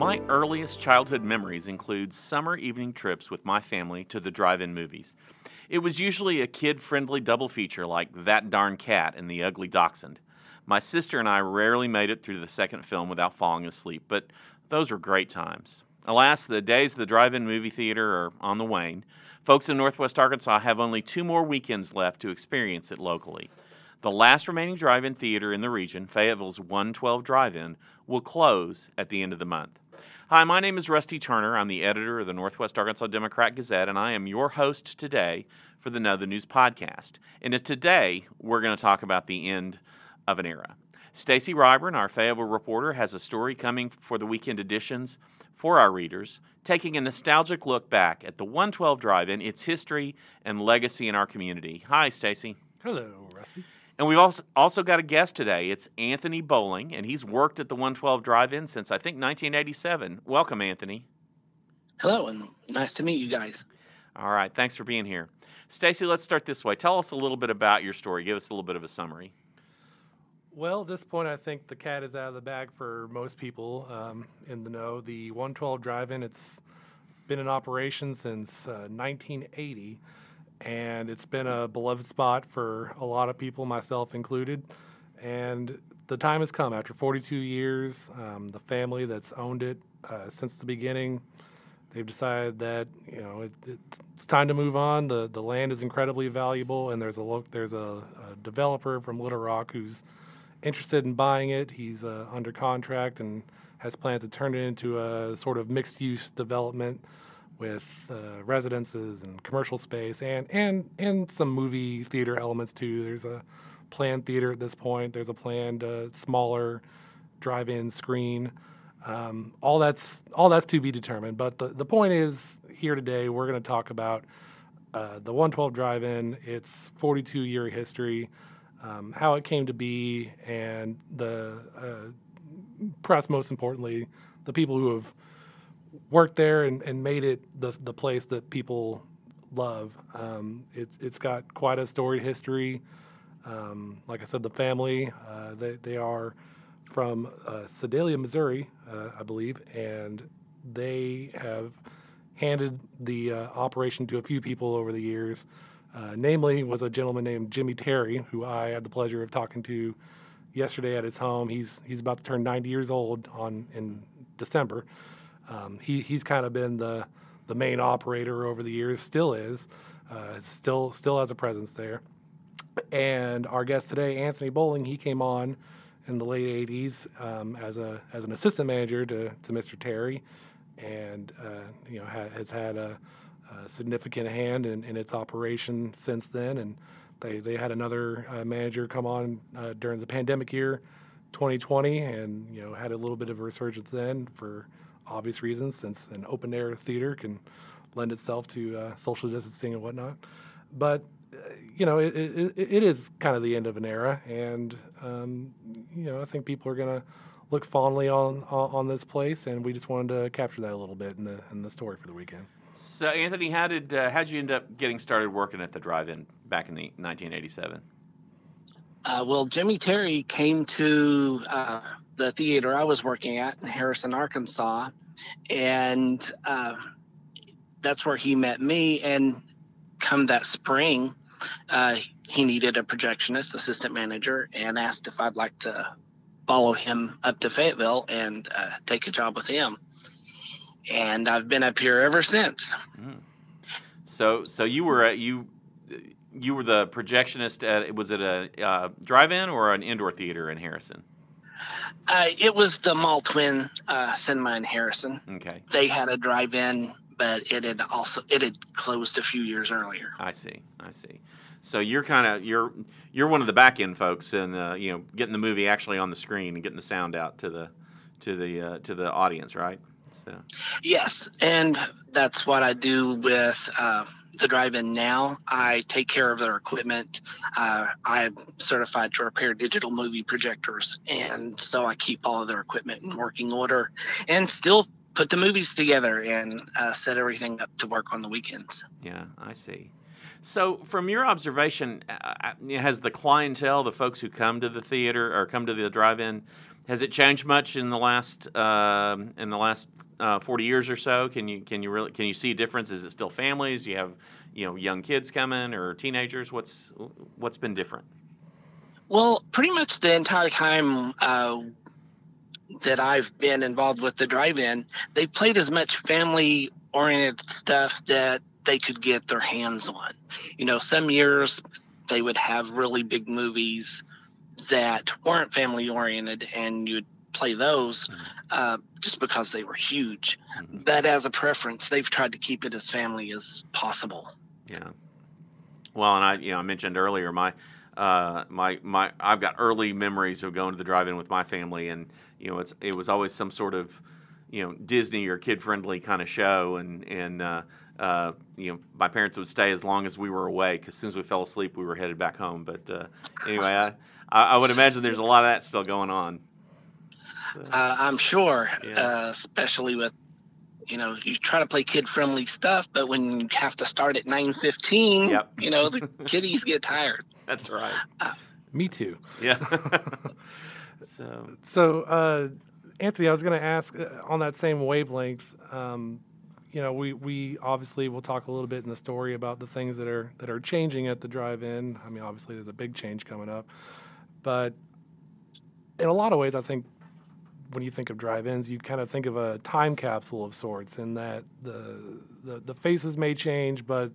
My earliest childhood memories include summer evening trips with my family to the drive in movies. It was usually a kid friendly double feature like That Darn Cat and The Ugly Dachshund. My sister and I rarely made it through the second film without falling asleep, but those were great times. Alas, the days of the drive in movie theater are on the wane. Folks in Northwest Arkansas have only two more weekends left to experience it locally. The last remaining drive in theater in the region, Fayetteville's 112 Drive In, will close at the end of the month. Hi, my name is Rusty Turner. I'm the editor of the Northwest Arkansas Democrat Gazette, and I am your host today for the Know the News podcast. And today, we're going to talk about the end of an era. Stacy Ryburn, our Fayetteville reporter, has a story coming for the weekend editions for our readers, taking a nostalgic look back at the 112 Drive-In, its history and legacy in our community. Hi, Stacy. Hello, Rusty. And we've also, also got a guest today. It's Anthony Bowling, and he's worked at the 112 Drive In since I think 1987. Welcome, Anthony. Hello, and nice to meet you guys. All right, thanks for being here. Stacy, let's start this way. Tell us a little bit about your story. Give us a little bit of a summary. Well, at this point, I think the cat is out of the bag for most people um, in the know. The 112 Drive In, it's been in operation since uh, 1980 and it's been a beloved spot for a lot of people, myself included. And the time has come after 42 years. Um, the family that's owned it uh, since the beginning, they've decided that you know it, it, it's time to move on. the The land is incredibly valuable, and there's a lo- there's a, a, developer from Little Rock who's interested in buying it. He's uh, under contract and has plans to turn it into a sort of mixed use development with uh, residences and commercial space and and and some movie theater elements too. There's a planned theater at this point. There's a planned uh, smaller drive-in screen. Um, all that's all that's to be determined. But the the point is here today we're going to talk about uh, the 112 drive-in, its 42 year history, um, how it came to be, and the uh, perhaps most importantly the people who have worked there and, and made it the the place that people love. Um, it's it's got quite a storied history. Um, like I said, the family uh, they they are from uh, Sedalia, Missouri, uh, I believe, and they have handed the uh, operation to a few people over the years. Uh, namely, was a gentleman named Jimmy Terry, who I had the pleasure of talking to yesterday at his home. He's he's about to turn 90 years old on in December. Um, he he's kind of been the the main operator over the years, still is, uh, still still has a presence there. And our guest today, Anthony Bowling, he came on in the late '80s um, as a as an assistant manager to to Mr. Terry, and uh, you know ha- has had a, a, significant hand in, in its operation since then. And they they had another uh, manager come on uh, during the pandemic year, 2020, and you know had a little bit of a resurgence then for obvious reasons, since an open air theater can lend itself to uh, social distancing and whatnot. But uh, you know, it, it, it is kind of the end of an era, and um, you know, I think people are going to look fondly on, on, on this place, and we just wanted to capture that a little bit in the in the story for the weekend. So, Anthony, how did uh, how did you end up getting started working at the drive-in back in the 1987? Uh, well, Jimmy Terry came to uh, the theater I was working at in Harrison, Arkansas, and uh, that's where he met me. And come that spring, uh, he needed a projectionist, assistant manager, and asked if I'd like to follow him up to Fayetteville and uh, take a job with him. And I've been up here ever since. Mm. So, so you were at, you you were the projectionist at was it a uh, drive-in or an indoor theater in Harrison? Uh, it was the mall twin uh, Cinema in Harrison. Okay. They had a drive-in, but it had also it had closed a few years earlier. I see. I see. So you're kind of you're you're one of the back end folks, and uh, you know getting the movie actually on the screen and getting the sound out to the to the uh, to the audience, right? So. Yes, and that's what I do with uh, the drive-in now. I take care of their equipment. Uh, I'm certified to repair digital movie projectors, and so I keep all of their equipment in working order, and still put the movies together and uh, set everything up to work on the weekends. Yeah, I see. So, from your observation, uh, uh, has the clientele, the folks who come to the theater or come to the drive-in, Has it changed much in the last um in the last uh, 40 years or so? Can you can you really can you see a difference? Is it still families? Do you have you know young kids coming or teenagers? What's what's been different? Well, pretty much the entire time uh, that I've been involved with the drive-in, they played as much family-oriented stuff that they could get their hands on. You know, some years they would have really big movies that weren't family-oriented, and you'd play those Mhm. uh, just because they were huge. Mhm. But as a preference, they've tried to keep it as family as possible. Yeah. Well, and I, you know, I mentioned earlier my, uh, my, my, I've got early memories of going to the drive-in with my family, and you know, it's it was always some sort of, you know, Disney or kid-friendly kind of show, and and uh, uh, you know, my parents would stay as long as we were awake. As soon as we fell asleep, we were headed back home. But uh, anyway, I, I, I would imagine there's a lot of that still going on. So, Uh, I'm sure, Yeah. uh, especially with you know you try to play kid friendly stuff, but when you have to start at 9:15, Yep. you know the kiddies get tired. that's right. Me too. Yeah. so So, uh, Anthony, I was going to ask uh, on that same wavelength. Um, you know, we, we obviously will talk a little bit in the story about the things that are that are changing at the drive-in. I mean, obviously, there's a big change coming up, but in a lot of ways, I think when you think of drive-ins, you kind of think of a time capsule of sorts, in that the the, the faces may change, but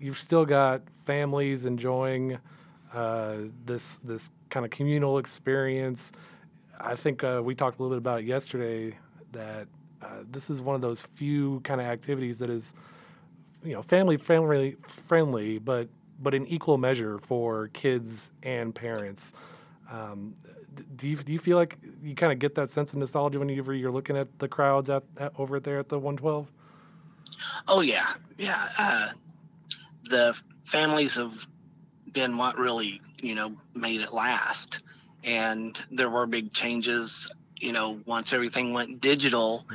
you've still got families enjoying uh, this this kind of communal experience. I think uh, we talked a little bit about it yesterday that uh, this is one of those few kind of activities that is, you know, family friendly, friendly, but but in equal measure for kids and parents. Um, do you do you feel like you kind of get that sense of nostalgia whenever you're looking at the crowds at, at over there at the 112? Oh yeah, yeah. Uh, the families have been what really you know made it last, and there were big changes. You know, once everything went digital,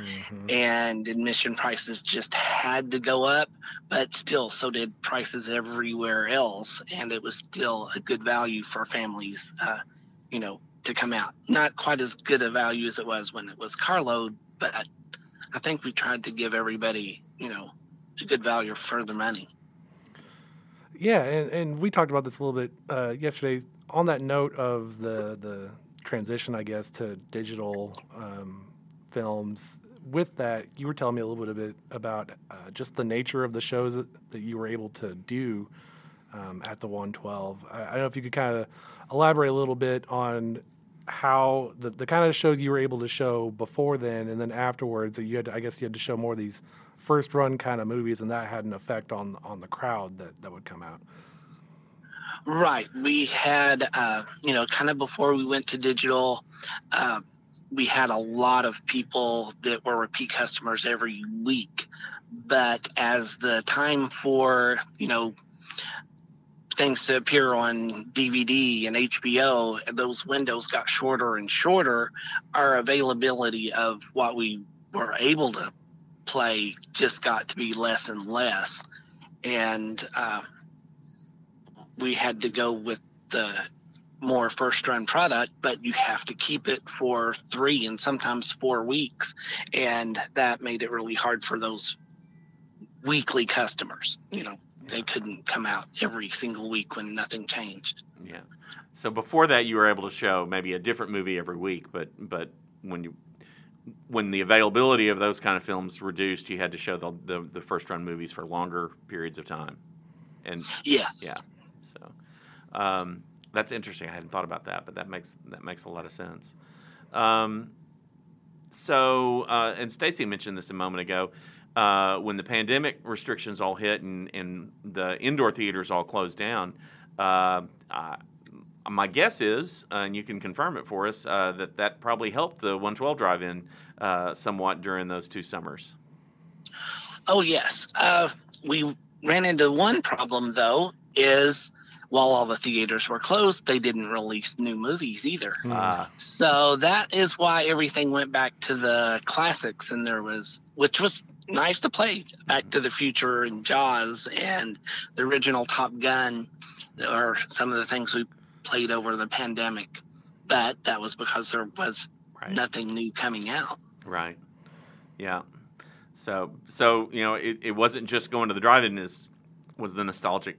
and admission prices just had to go up, but still, so did prices everywhere else, and it was still a good value for families, uh, you know, to come out. Not quite as good a value as it was when it was carload, but I think we tried to give everybody, you know, a good value for their money. Yeah, and, and we talked about this a little bit uh, yesterday. On that note of the the transition, I guess, to digital um, films. With that, you were telling me a little bit, bit about uh, just the nature of the shows that, that you were able to do um, at the 112. I, I don't know if you could kind of elaborate a little bit on how the, the kind of shows you were able to show before then and then afterwards. That you had, to, I guess, you had to show more of these first run kind of movies, and that had an effect on on the crowd that that would come out. Right. We had, uh, you know, kind of before we went to digital, uh, we had a lot of people that were repeat customers every week. But as the time for, you know, things to appear on DVD and HBO, those windows got shorter and shorter, our availability of what we were able to play just got to be less and less. And, uh, we had to go with the more first run product, but you have to keep it for three and sometimes four weeks. And that made it really hard for those weekly customers. You know, they couldn't come out every single week when nothing changed. Yeah. So before that, you were able to show maybe a different movie every week, but but when you when the availability of those kind of films reduced, you had to show the the, the first run movies for longer periods of time. And Yes. Yeah. So um, that's interesting. I hadn't thought about that, but that makes that makes a lot of sense. Um, so uh, and Stacy mentioned this a moment ago. Uh, when the pandemic restrictions all hit and, and the indoor theaters all closed down, uh, I, my guess is, uh, and you can confirm it for us, uh, that that probably helped the 112 drive-in uh, somewhat during those two summers. Oh, yes. Uh, we ran into one problem, though, is while all the theaters were closed, they didn't release new movies either. Uh, So that is why everything went back to the classics, and there was, which was nice to play, Back to the Future and Jaws and the original Top Gun, are some of the things we played over the pandemic. But that was because there was Right. nothing new coming out. Right. Yeah. So so you know it, it wasn't just going to the drive-in is was the nostalgic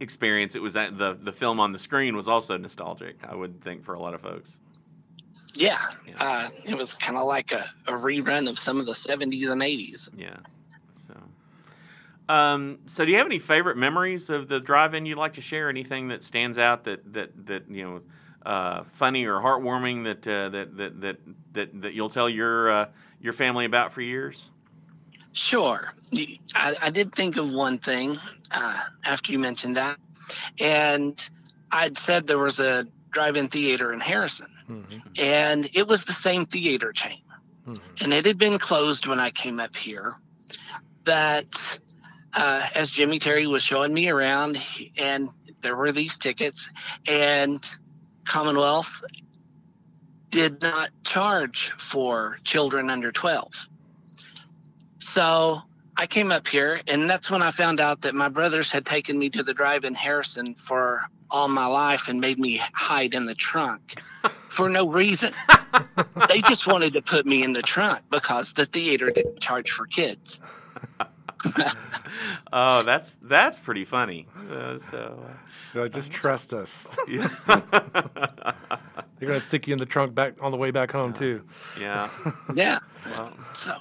experience. It was that the the film on the screen was also nostalgic. I would think for a lot of folks. Yeah, Yeah. Uh, it was kind of like a, a rerun of some of the 70s and 80s. Yeah. So. Um, so do you have any favorite memories of the drive-in you'd like to share? Anything that stands out that that that you know, uh, funny or heartwarming that uh, that, that that that that you'll tell your uh, your family about for years? Sure. I, I did think of one thing uh, after you mentioned that. And I'd said there was a drive in theater in Harrison, Mhm, and it was the same theater chain. mhm. And it had been closed when I came up here. That uh, as Jimmy Terry was showing me around, and there were these tickets, and Commonwealth did not charge for children under 12. So I came up here, and that's when I found out that my brothers had taken me to the drive in Harrison for all my life and made me hide in the trunk for no reason. they just wanted to put me in the trunk because the theater didn't charge for kids. oh, that's that's pretty funny. Uh, so, You know, just trust us. Yeah, They're gonna stick you in the trunk back on the way back home too. yeah. Yeah. Well, So,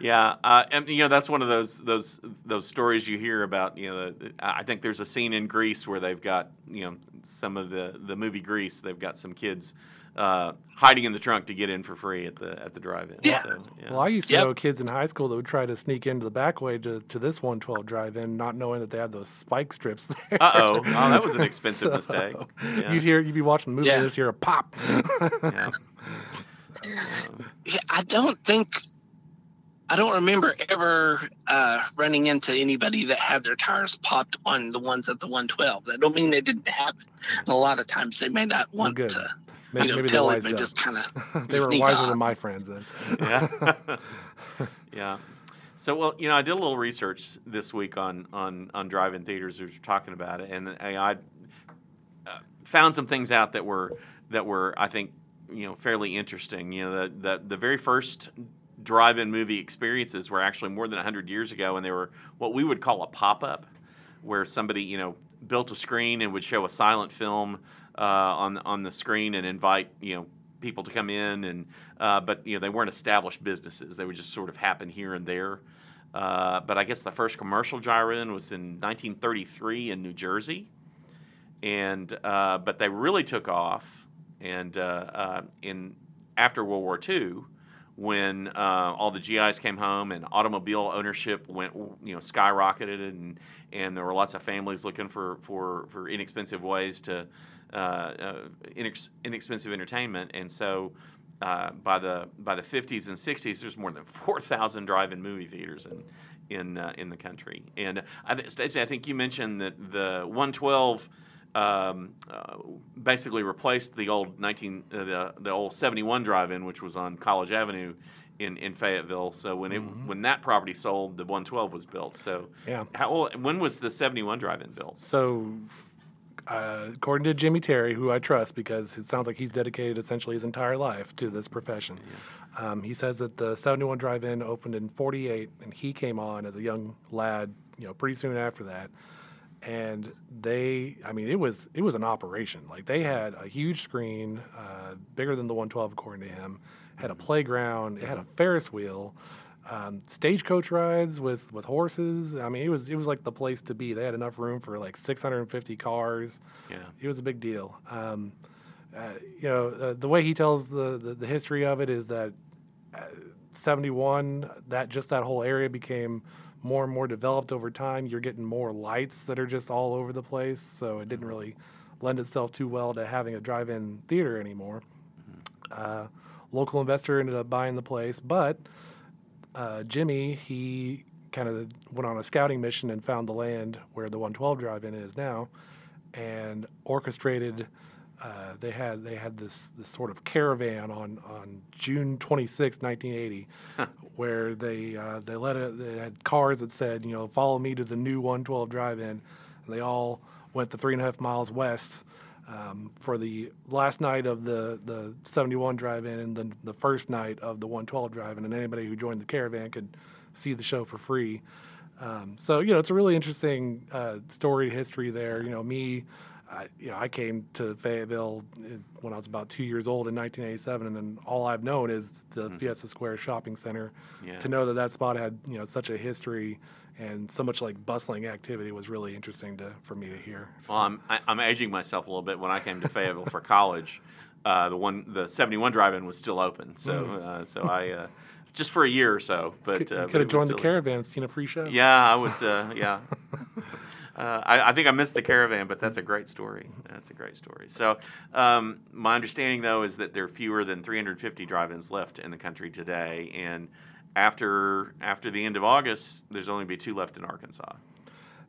yeah, uh, and you know that's one of those those those stories you hear about. You know, the, I think there's a scene in Grease where they've got you know some of the the movie Grease. They've got some kids uh, hiding in the trunk to get in for free at the at the drive-in. Yeah. So, yeah. Well, I used to Yep. know kids in high school that would try to sneak into the back way to, to this 112 drive-in, not knowing that they had those spike strips there. Uh-oh. Oh, that was an expensive mistake. Yeah. You'd hear, you'd be watching the movie, Yeah. and just hear a pop. yeah. yeah, I don't think, I don't remember ever uh, running into anybody that had their tires popped on the ones at the 112. That don't mean they didn't happen. And a lot of times they may not want good. to, maybe you know, maybe tell they it, but wised just kind of. up. they were wiser off. than my friends then. yeah. yeah. So well, you know, I did a little research this week on on on drive-in theaters. We were talking about it, and I, I uh, found some things out that were that were I think you know fairly interesting. You know, the the, the very first drive-in movie experiences were actually more than 100 years ago and they were what we would call a pop-up where somebody you know built a screen and would show a silent film uh, on on the screen and invite you know people to come in and uh, but you know they weren't established businesses. They would just sort of happen here and there. Uh, but I guess the first commercial drive-in was in 1933 in New Jersey. And uh, but they really took off and uh, uh, in after World War II when uh, all the GIs came home and automobile ownership went you know skyrocketed and and there were lots of families looking for for, for inexpensive ways to uh, uh, inex- inexpensive entertainment. And so uh, by the by the 50s and 60s there's more than 4,000 drive-in movie theaters in in uh, in the country. And I Stacey I think you mentioned that the 112 um, uh, basically replaced the old 19 uh, the, the old 71 drive-in which was on College Avenue in, in Fayetteville so when it Mhm. when that property sold the 112 was built so Yeah. how old, when was the 71 drive-in built So, uh, according to Jimmy Terry, who I trust because it sounds like he's dedicated essentially his entire life to this profession, um, he says that the 71 Drive In opened in 48 and he came on as a young lad, you know, pretty soon after that. And they, I mean, it was it was an operation. Like they had a huge screen, uh, bigger than the 112, according to him. Had a playground. It had a Ferris wheel um, stagecoach rides with with horses. I mean, it was it was like the place to be. They had enough room for like 650 cars. yeah It was a big deal. Um, uh, you know, uh, the way he tells the, the the history of it is that uh, 71 that just that whole area became more and more developed over time. You're getting more lights that are just all over the place, so it didn't really lend itself too well to having a drive-in theater anymore. Uh, local investor ended up buying the place, but uh, Jimmy, he kind of went on a scouting mission and found the land where the 112 drive-in is now, and orchestrated. Uh, they had they had this this sort of caravan on on June 26, 1980, where they uh, they let it, they had cars that said you know follow me to the new 112 drive-in, and they all went the three and a half miles west um, for the last night of the, the 71 drive-in and then the first night of the 112 drive-in, and anybody who joined the caravan could see the show for free. Um, so you know, it's a really interesting uh, story history there. You know, me, I, you know, I came to Fayetteville when I was about two years old in 1987, and then all I've known is the mm-hmm. Fiesta Square Shopping Center. Yeah. To know that that spot had you know such a history and so much like bustling activity was really interesting to for me to hear. So. Well, I'm I, am i am aging myself a little bit. When I came to Fayetteville for college, uh, the one the 71 drive-in was still open, so mm. uh, so I. Uh, just for a year or so, but could, uh, could have joined the caravans, seen a free show. Yeah, I was. Uh, yeah, Uh, I, I, think I missed the caravan, but that's a great story. That's a great story. So, um, my understanding though is that there are fewer than 350 drive-ins left in the country today, and after after the end of August, there's only be two left in Arkansas.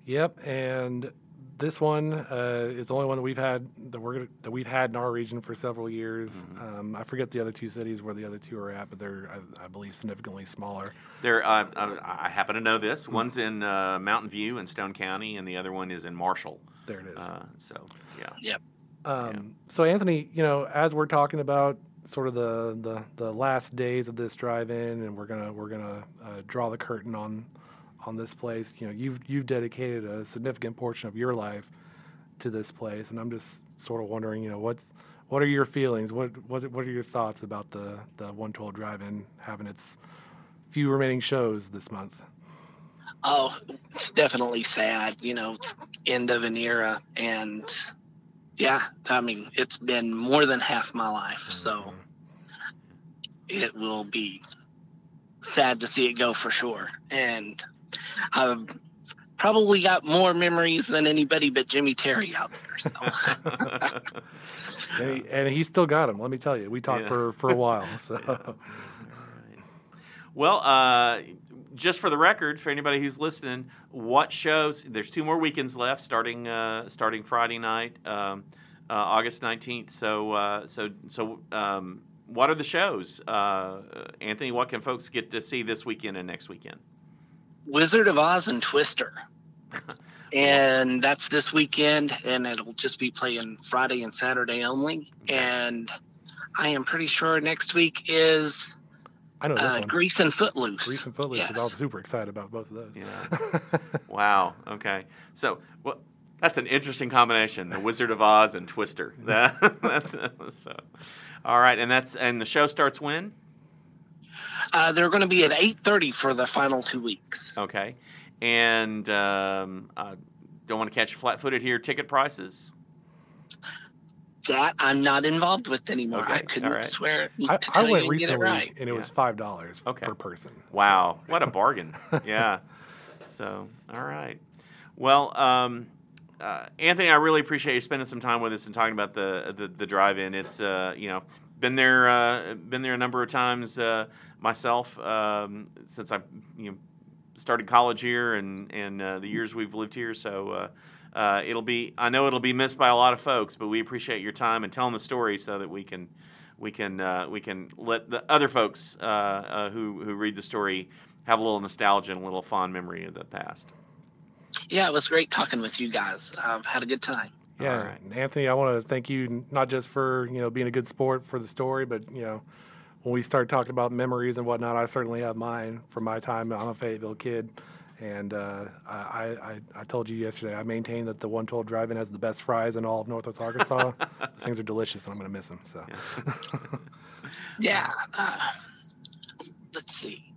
Yep, and this one uh, is the only one that we've had that we're gonna, that we've had in our region for several years. Mm-hmm. Um, I forget the other two cities where the other two are at, but they're I, I believe significantly smaller. There, uh, I, happen to know this. Mm-hmm. One's in uh, Mountain View in Stone County, and the other one is in Marshall. There it is. Uh, so yeah. Yep. Um, yeah. So Anthony, you know, as we're talking about sort of the, the, the last days of this drive-in, and we're gonna we're gonna uh, draw the curtain on on this place. You know, you've you've dedicated a significant portion of your life to this place, and I'm just sort of wondering, you know, what's what are your feelings? What what what are your thoughts about the the 112 drive-in having its few remaining shows this month? Oh, it's definitely sad. You know, it's end of an era, and yeah, I mean, it's been more than half my life, mm-hmm. so it will be sad to see it go for sure. And I've probably got more memories than anybody but Jimmy Terry out there. So. and, he, and he still got them. Let me tell you, we talked yeah. for for a while. So. Yeah. Well, uh, just for the record, for anybody who's listening, what shows? There's two more weekends left, starting uh, starting Friday night, um, uh, August 19th. So uh, so so. Um, what are the shows, uh, Anthony? What can folks get to see this weekend and next weekend? Wizard of Oz and Twister. and that's this weekend, and it'll just be playing Friday and Saturday only. And I am pretty sure next week is I know this uh, one. Grease and Footloose. Grease and Footloose. Yes. I was super excited about both of those. Yeah. wow. Okay. So, well, that's an interesting combination: the Wizard of Oz and Twister. That, that's so. All right, and that's and the show starts when? Uh, they're going to be at 8.30 for the final two weeks. Okay. And um, I don't want to catch you flat-footed here. Ticket prices? That I'm not involved with anymore. Okay. I couldn't right. swear. I, I went recently, right. and it yeah. was five dollars okay. per person. Wow, so. what a bargain! yeah. So, all right. Well, um, uh, Anthony, I really appreciate you spending some time with us and talking about the the, the drive-in. It's uh, you know been there uh, been there a number of times uh, myself um, since I you know started college here and and uh, the years we've lived here. So uh, uh, it'll be I know it'll be missed by a lot of folks, but we appreciate your time and telling the story so that we can we can uh, we can let the other folks who who read the story have a little nostalgia and a little fond memory of the past. Yeah, it was great talking with you guys. I've had a good time. Yeah, right. Anthony, I want to thank you not just for you know being a good sport for the story, but you know when we start talking about memories and whatnot, I certainly have mine from my time. I'm a Fayetteville kid, and uh, I, I, I told you yesterday I maintain that the 112 Drive-In has the best fries in all of Northwest Arkansas. Those things are delicious, and I'm going to miss them. So, yeah. yeah uh, let's see.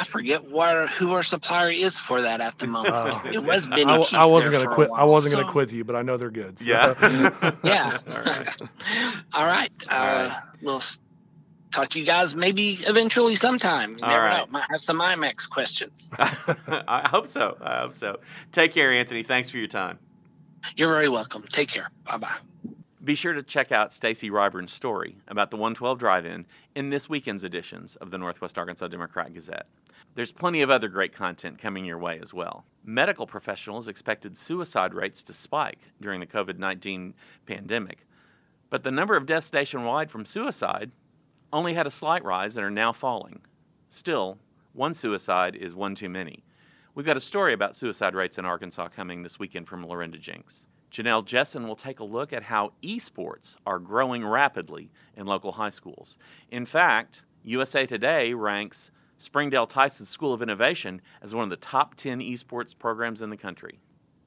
I forget where who our supplier is for that at the moment. Uh, it was Benny. I, I wasn't going to quit. I wasn't so, going to quiz you, but I know they're good. So. Yeah. yeah. All right. All right. Uh, All right. We'll talk to you guys maybe eventually sometime. You All never right. know. Might have some IMAX questions. I hope so. I hope so. Take care, Anthony. Thanks for your time. You're very welcome. Take care. Bye bye. Be sure to check out Stacy Ryburn's story about the 112 Drive-In in this weekend's editions of the Northwest Arkansas Democrat Gazette. There's plenty of other great content coming your way as well. Medical professionals expected suicide rates to spike during the COVID 19 pandemic, but the number of deaths nationwide from suicide only had a slight rise and are now falling. Still, one suicide is one too many. We've got a story about suicide rates in Arkansas coming this weekend from Lorinda Jinks. Janelle Jessen will take a look at how esports are growing rapidly in local high schools. In fact, USA Today ranks Springdale Tyson School of Innovation as one of the top 10 esports programs in the country.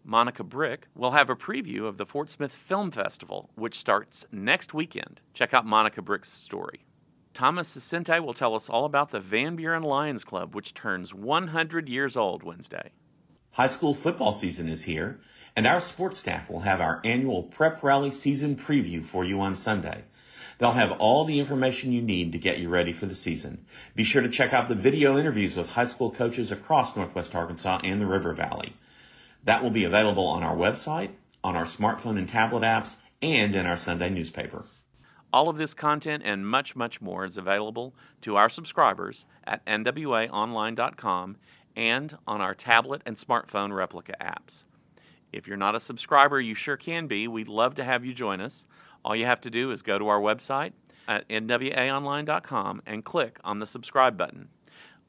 Monica Brich will have a preview of the Fort Smith Film Festival, which starts next weekend. Check out Monica Brich's story. Thomas Saccente will tell us all about the Van Buren Lions Club, which turns 100 years old Wednesday. High school football season is here, and our sports staff will have our annual prep rally season preview for you on Sunday. They'll have all the information you need to get you ready for the season. Be sure to check out the video interviews with high school coaches across Northwest Arkansas and the River Valley. That will be available on our website, on our smartphone and tablet apps, and in our Sunday newspaper. All of this content and much, much more is available to our subscribers at nwaonline.com and on our tablet and smartphone replica apps. If you're not a subscriber, you sure can be. We'd love to have you join us. All you have to do is go to our website at nwaonline.com and click on the subscribe button.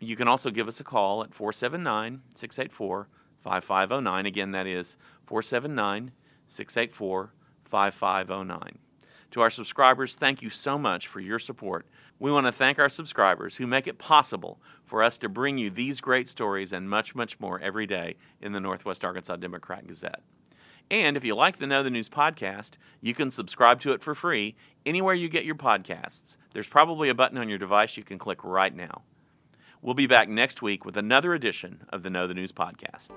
You can also give us a call at 479 684 5509. Again, that is 479 684 5509. To our subscribers, thank you so much for your support. We want to thank our subscribers who make it possible for us to bring you these great stories and much, much more every day in the Northwest Arkansas Democrat Gazette. And if you like the Know the News podcast, you can subscribe to it for free anywhere you get your podcasts. There's probably a button on your device you can click right now. We'll be back next week with another edition of the Know the News podcast.